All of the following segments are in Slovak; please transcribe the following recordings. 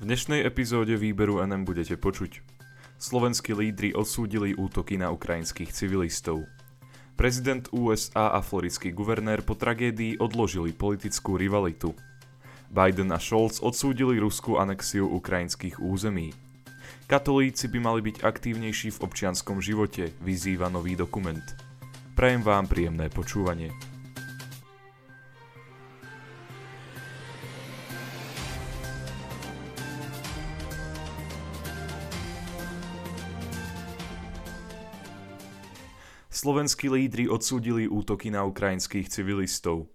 V dnešnej epizóde výberu NM budete počuť. Slovenskí lídry odsúdili útoky na ukrajinských civilistov. Prezident USA a floridský guvernér po tragédii odložili politickú rivalitu. Biden a Scholz odsúdili ruskú anexiu ukrajinských území. Katolíci by mali byť aktívnejší v občianskom živote, vyzýva nový dokument. Prajem vám príjemné počúvanie. Slovenskí lídry odsúdili útoky na ukrajinských civilistov.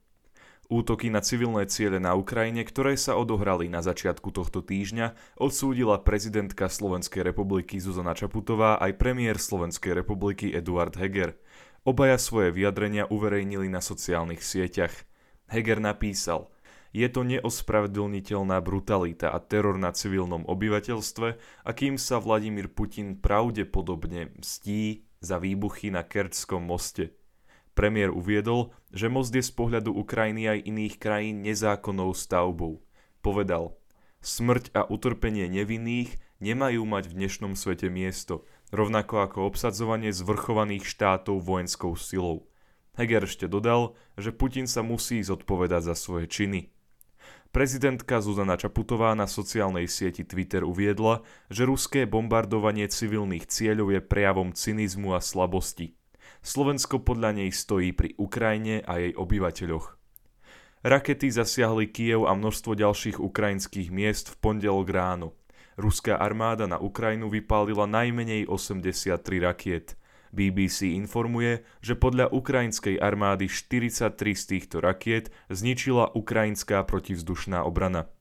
Útoky na civilné ciele na Ukrajine, ktoré sa odohrali na začiatku tohto týždňa, odsúdila prezidentka Slovenskej republiky Zuzana Čaputová aj premiér Slovenskej republiky Eduard Heger. Obaja svoje vyjadrenia uverejnili na sociálnych sieťach. Heger napísal – je to neospravedlniteľná brutalita a teror na civilnom obyvateľstve, akým sa Vladimír Putin pravdepodobne mstí za výbuchy na Kerčskom moste. Premiér uviedol, že most je z pohľadu Ukrajiny aj iných krajín nezákonnou stavbou. Povedal, smrť a utrpenie nevinných nemajú mať v dnešnom svete miesto, rovnako ako obsadzovanie zvrchovaných štátov vojenskou silou. Heger ešte dodal, že Putin sa musí zodpovedať za svoje činy. Prezidentka Zuzana Čaputová na sociálnej sieti Twitter uviedla, že ruské bombardovanie civilných cieľov je prejavom cynizmu a slabosti. Slovensko podľa nej stojí pri Ukrajine a jej obyvateľoch. Rakety zasiahli Kiev a množstvo ďalších ukrajinských miest v pondelok ráno. Ruská armáda na Ukrajinu vypálila najmenej 83 rakiet – BBC informuje, že podľa ukrajinskej armády 43 z týchto rakiet zničila ukrajinská protivzdušná obrana.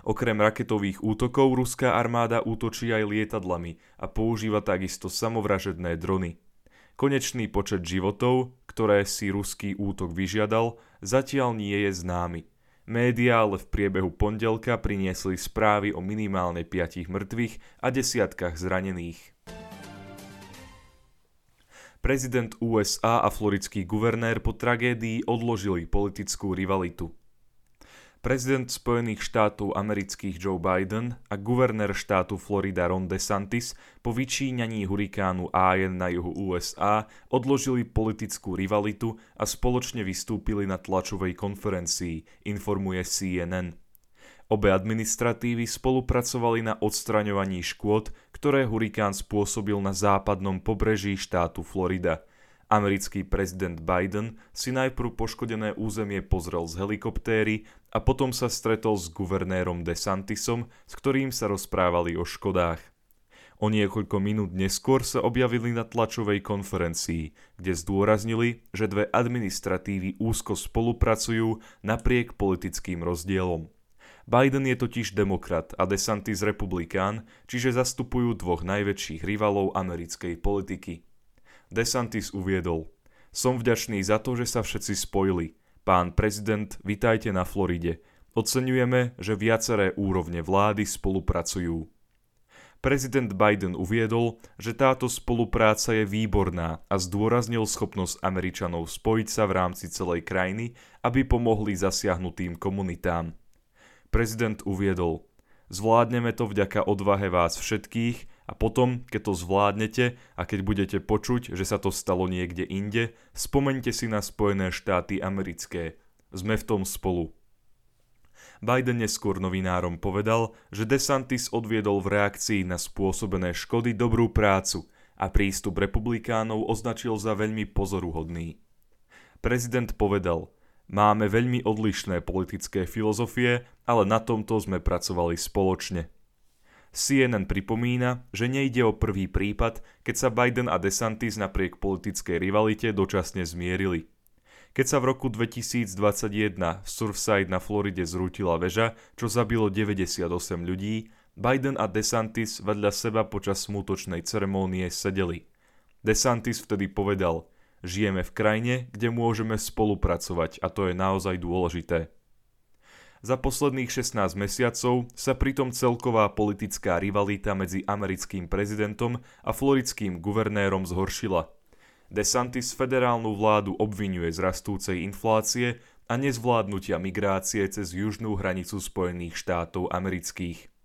Okrem raketových útokov ruská armáda útočí aj lietadlami a používa takisto samovražedné drony. Konečný počet životov, ktoré si ruský útok vyžiadal, zatiaľ nie je známy. Média ale v priebehu pondelka priniesli správy o minimálne 5 mŕtvych a desiatkách zranených. Prezident USA a floridský guvernér po tragédii odložili politickú rivalitu. Prezident Spojených štátov amerických Joe Biden a guvernér štátu Florida Ron DeSantis po vyčíňaní hurikánu Ian na juhu USA odložili politickú rivalitu a spoločne vystúpili na tlačovej konferencii, informuje CNN. Obe administratívy spolupracovali na odstraňovaní škôd, ktoré hurikán spôsobil na západnom pobreží štátu Florida. Americký prezident Biden si najprv poškodené územie pozrel z helikoptéry a potom sa stretol s guvernérom DeSantisom, s ktorým sa rozprávali o škodách. O niekoľko minút neskôr sa objavili na tlačovej konferencii, kde zdôraznili, že dve administratívy úzko spolupracujú napriek politickým rozdielom. Biden je totiž demokrat a DeSantis republikán, čiže zastupujú dvoch najväčších rivalov americkej politiky. DeSantis uviedol, som vďačný za to, že sa všetci spojili. Pán prezident, vitajte na Floride. Oceňujeme, že viaceré úrovne vlády spolupracujú. Prezident Biden uviedol, že táto spolupráca je výborná a zdôraznil schopnosť Američanov spojiť sa v rámci celej krajiny, aby pomohli zasiahnutým komunitám. Prezident uviedol, zvládneme to vďaka odvahe vás všetkých a potom, keď to zvládnete a keď budete počuť, že sa to stalo niekde inde, spomeňte si na Spojené štáty americké. Sme v tom spolu. Biden neskôr novinárom povedal, že DeSantis odviedol v reakcii na spôsobené škody dobrú prácu a prístup republikánov označil za veľmi pozoruhodný. Prezident povedal – Máme veľmi odlišné politické filozofie, ale na tomto sme pracovali spoločne. CNN pripomína, že nejde o prvý prípad, keď sa Biden a DeSantis napriek politickej rivalite dočasne zmierili. Keď sa v roku 2021 v Surfside na Floride zrútila väža, čo zabilo 98 ľudí, Biden a DeSantis vedľa seba počas smutočnej ceremónie sedeli. DeSantis vtedy povedal – Žijeme v krajine, kde môžeme spolupracovať a to je naozaj dôležité. Za posledných 16 mesiacov sa pritom celková politická rivalita medzi americkým prezidentom a floridským guvernérom zhoršila. DeSantis federálnu vládu obvinuje z rastúcej inflácie a nezvládnutia migrácie cez južnú hranicu Spojených štátov amerických.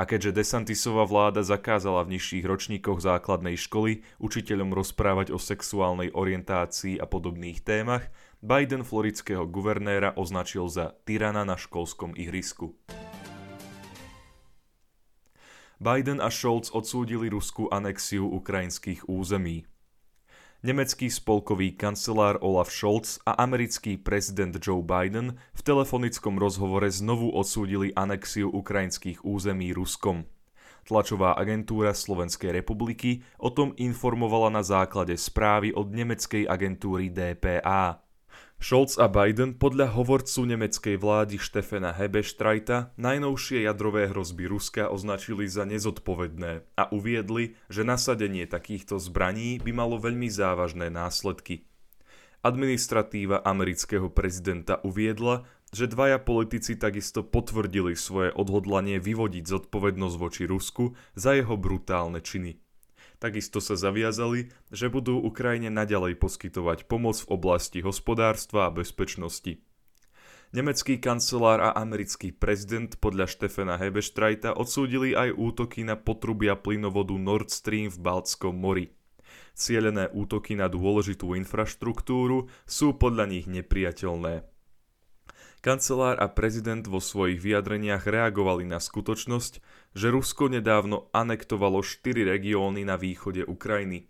A keďže Desantisová vláda zakázala v nižších ročníkoch základnej školy učiteľom rozprávať o sexuálnej orientácii a podobných témach, Biden floridského guvernéra označil za tyrana na školskom ihrisku. Biden a Scholz odsúdili ruskú anexiu ukrajinských území. Nemecký spolkový kancelár Olaf Scholz a americký prezident Joe Biden v telefonickom rozhovore znovu odsúdili anexiu ukrajinských území Ruskom. Tlačová agentúra Slovenskej republiky o tom informovala na základe správy od nemeckej agentúry DPA. Scholz a Biden podľa hovorcu nemeckej vlády Štefena Hebestreita najnovšie jadrové hrozby Ruska označili za nezodpovedné a uviedli, že nasadenie takýchto zbraní by malo veľmi závažné následky. Administratíva amerického prezidenta uviedla, že dvaja politici takisto potvrdili svoje odhodlanie vyvodiť zodpovednosť voči Rusku za jeho brutálne činy. Takisto sa zaviazali, že budú Ukrajine naďalej poskytovať pomoc v oblasti hospodárstva a bezpečnosti. Nemecký kancelár a americký prezident podľa Štefena Hebestreita odsúdili aj útoky na potrubia plynovodu Nord Stream v Baltskom mori. Cielené útoky na dôležitú infraštruktúru sú podľa nich nepriateľné. Kancelár a prezident vo svojich vyjadreniach reagovali na skutočnosť, že Rusko nedávno anektovalo štyri regióny na východe Ukrajiny.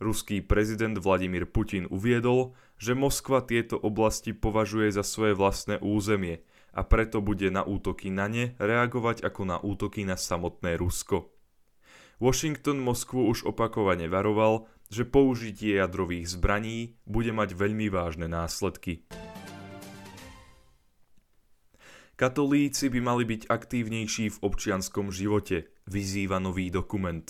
Ruský prezident Vladimír Putin uviedol, že Moskva tieto oblasti považuje za svoje vlastné územie a preto bude na útoky na ne reagovať ako na útoky na samotné Rusko. Washington Moskvu už opakovane varoval, že použitie jadrových zbraní bude mať veľmi vážne následky. Katolíci by mali byť aktívnejší v občianskom živote, vyzýva nový dokument.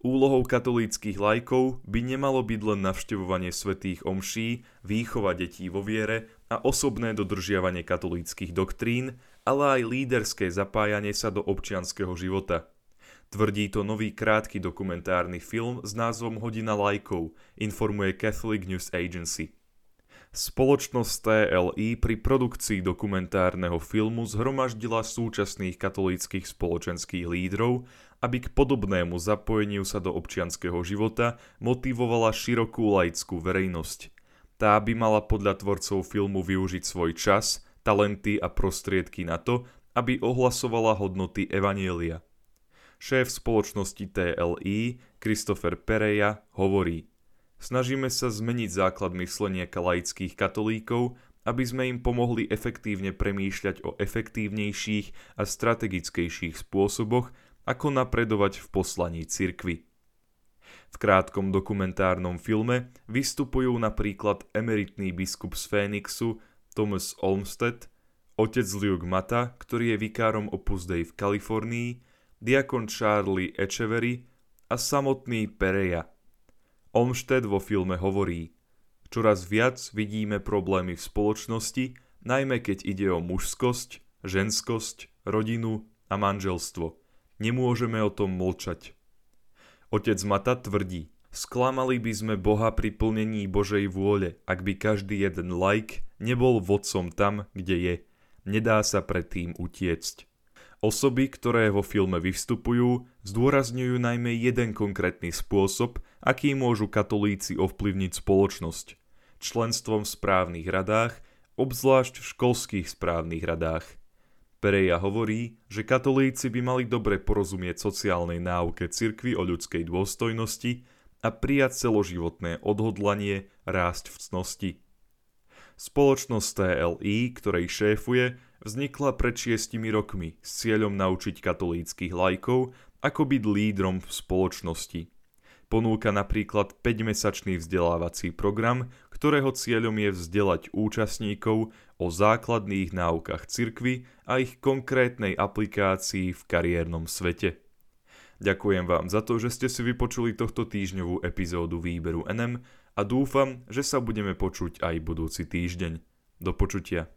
Úlohou katolíckých lajkov by nemalo byť len navštevovanie svetých omší, výchova detí vo viere a osobné dodržiavanie katolíckých doktrín, ale aj líderské zapájanie sa do občianského života. Tvrdí to nový krátky dokumentárny film s názvom Hodina lajkov, informuje Catholic News Agency. Spoločnosť TLI pri produkcii dokumentárneho filmu zhromaždila súčasných katolíckých spoločenských lídrov, aby k podobnému zapojeniu sa do občianského života motivovala širokú laickú verejnosť. Tá by mala podľa tvorcov filmu využiť svoj čas, talenty a prostriedky na to, aby ohlasovala hodnoty Evanielia. Šéf spoločnosti TLI, Christopher Pereja, hovorí – Snažíme sa zmeniť základ myslenia laických katolíkov, aby sme im pomohli efektívne premýšľať o efektívnejších a strategickejších spôsoboch, ako napredovať v poslaní cirkvy. V krátkom dokumentárnom filme vystupujú napríklad emeritný biskup z Fénixu Thomas Olmsted, otec Luke Mata, ktorý je vikárom Opus Dei v Kalifornii, diakon Charlie Echevery a samotný Pereja – Olmsted vo filme hovorí, čoraz viac vidíme problémy v spoločnosti, najmä keď ide o mužskosť, ženskosť, rodinu a manželstvo. Nemôžeme o tom mlčať. Otec Mata tvrdí, sklamali by sme Boha pri plnení Božej vôle, ak by každý jeden like nebol vodcom tam, kde je. Nedá sa predtým utiecť. Osoby, ktoré vo filme vystupujú, zdôrazňujú najmä jeden konkrétny spôsob, aký môžu katolíci ovplyvniť spoločnosť. Členstvom v správnych radách, obzvlášť v školských správnych radách. Pereja hovorí, že katolíci by mali dobre porozumieť sociálnej náuke cirkvy o ľudskej dôstojnosti a prijať celoživotné odhodlanie rásť v cnosti. Spoločnosť TLI, ktorej šéfuje, vznikla pred šiestimi rokmi s cieľom naučiť katolíckých lajkov, ako byť lídrom v spoločnosti. Ponúka napríklad 5-mesačný vzdelávací program, ktorého cieľom je vzdelať účastníkov o základných náukách cirkvy a ich konkrétnej aplikácii v kariérnom svete. Ďakujem vám za to, že ste si vypočuli tohto týždňovú epizódu výberu NM a dúfam, že sa budeme počuť aj budúci týždeň. Do počutia.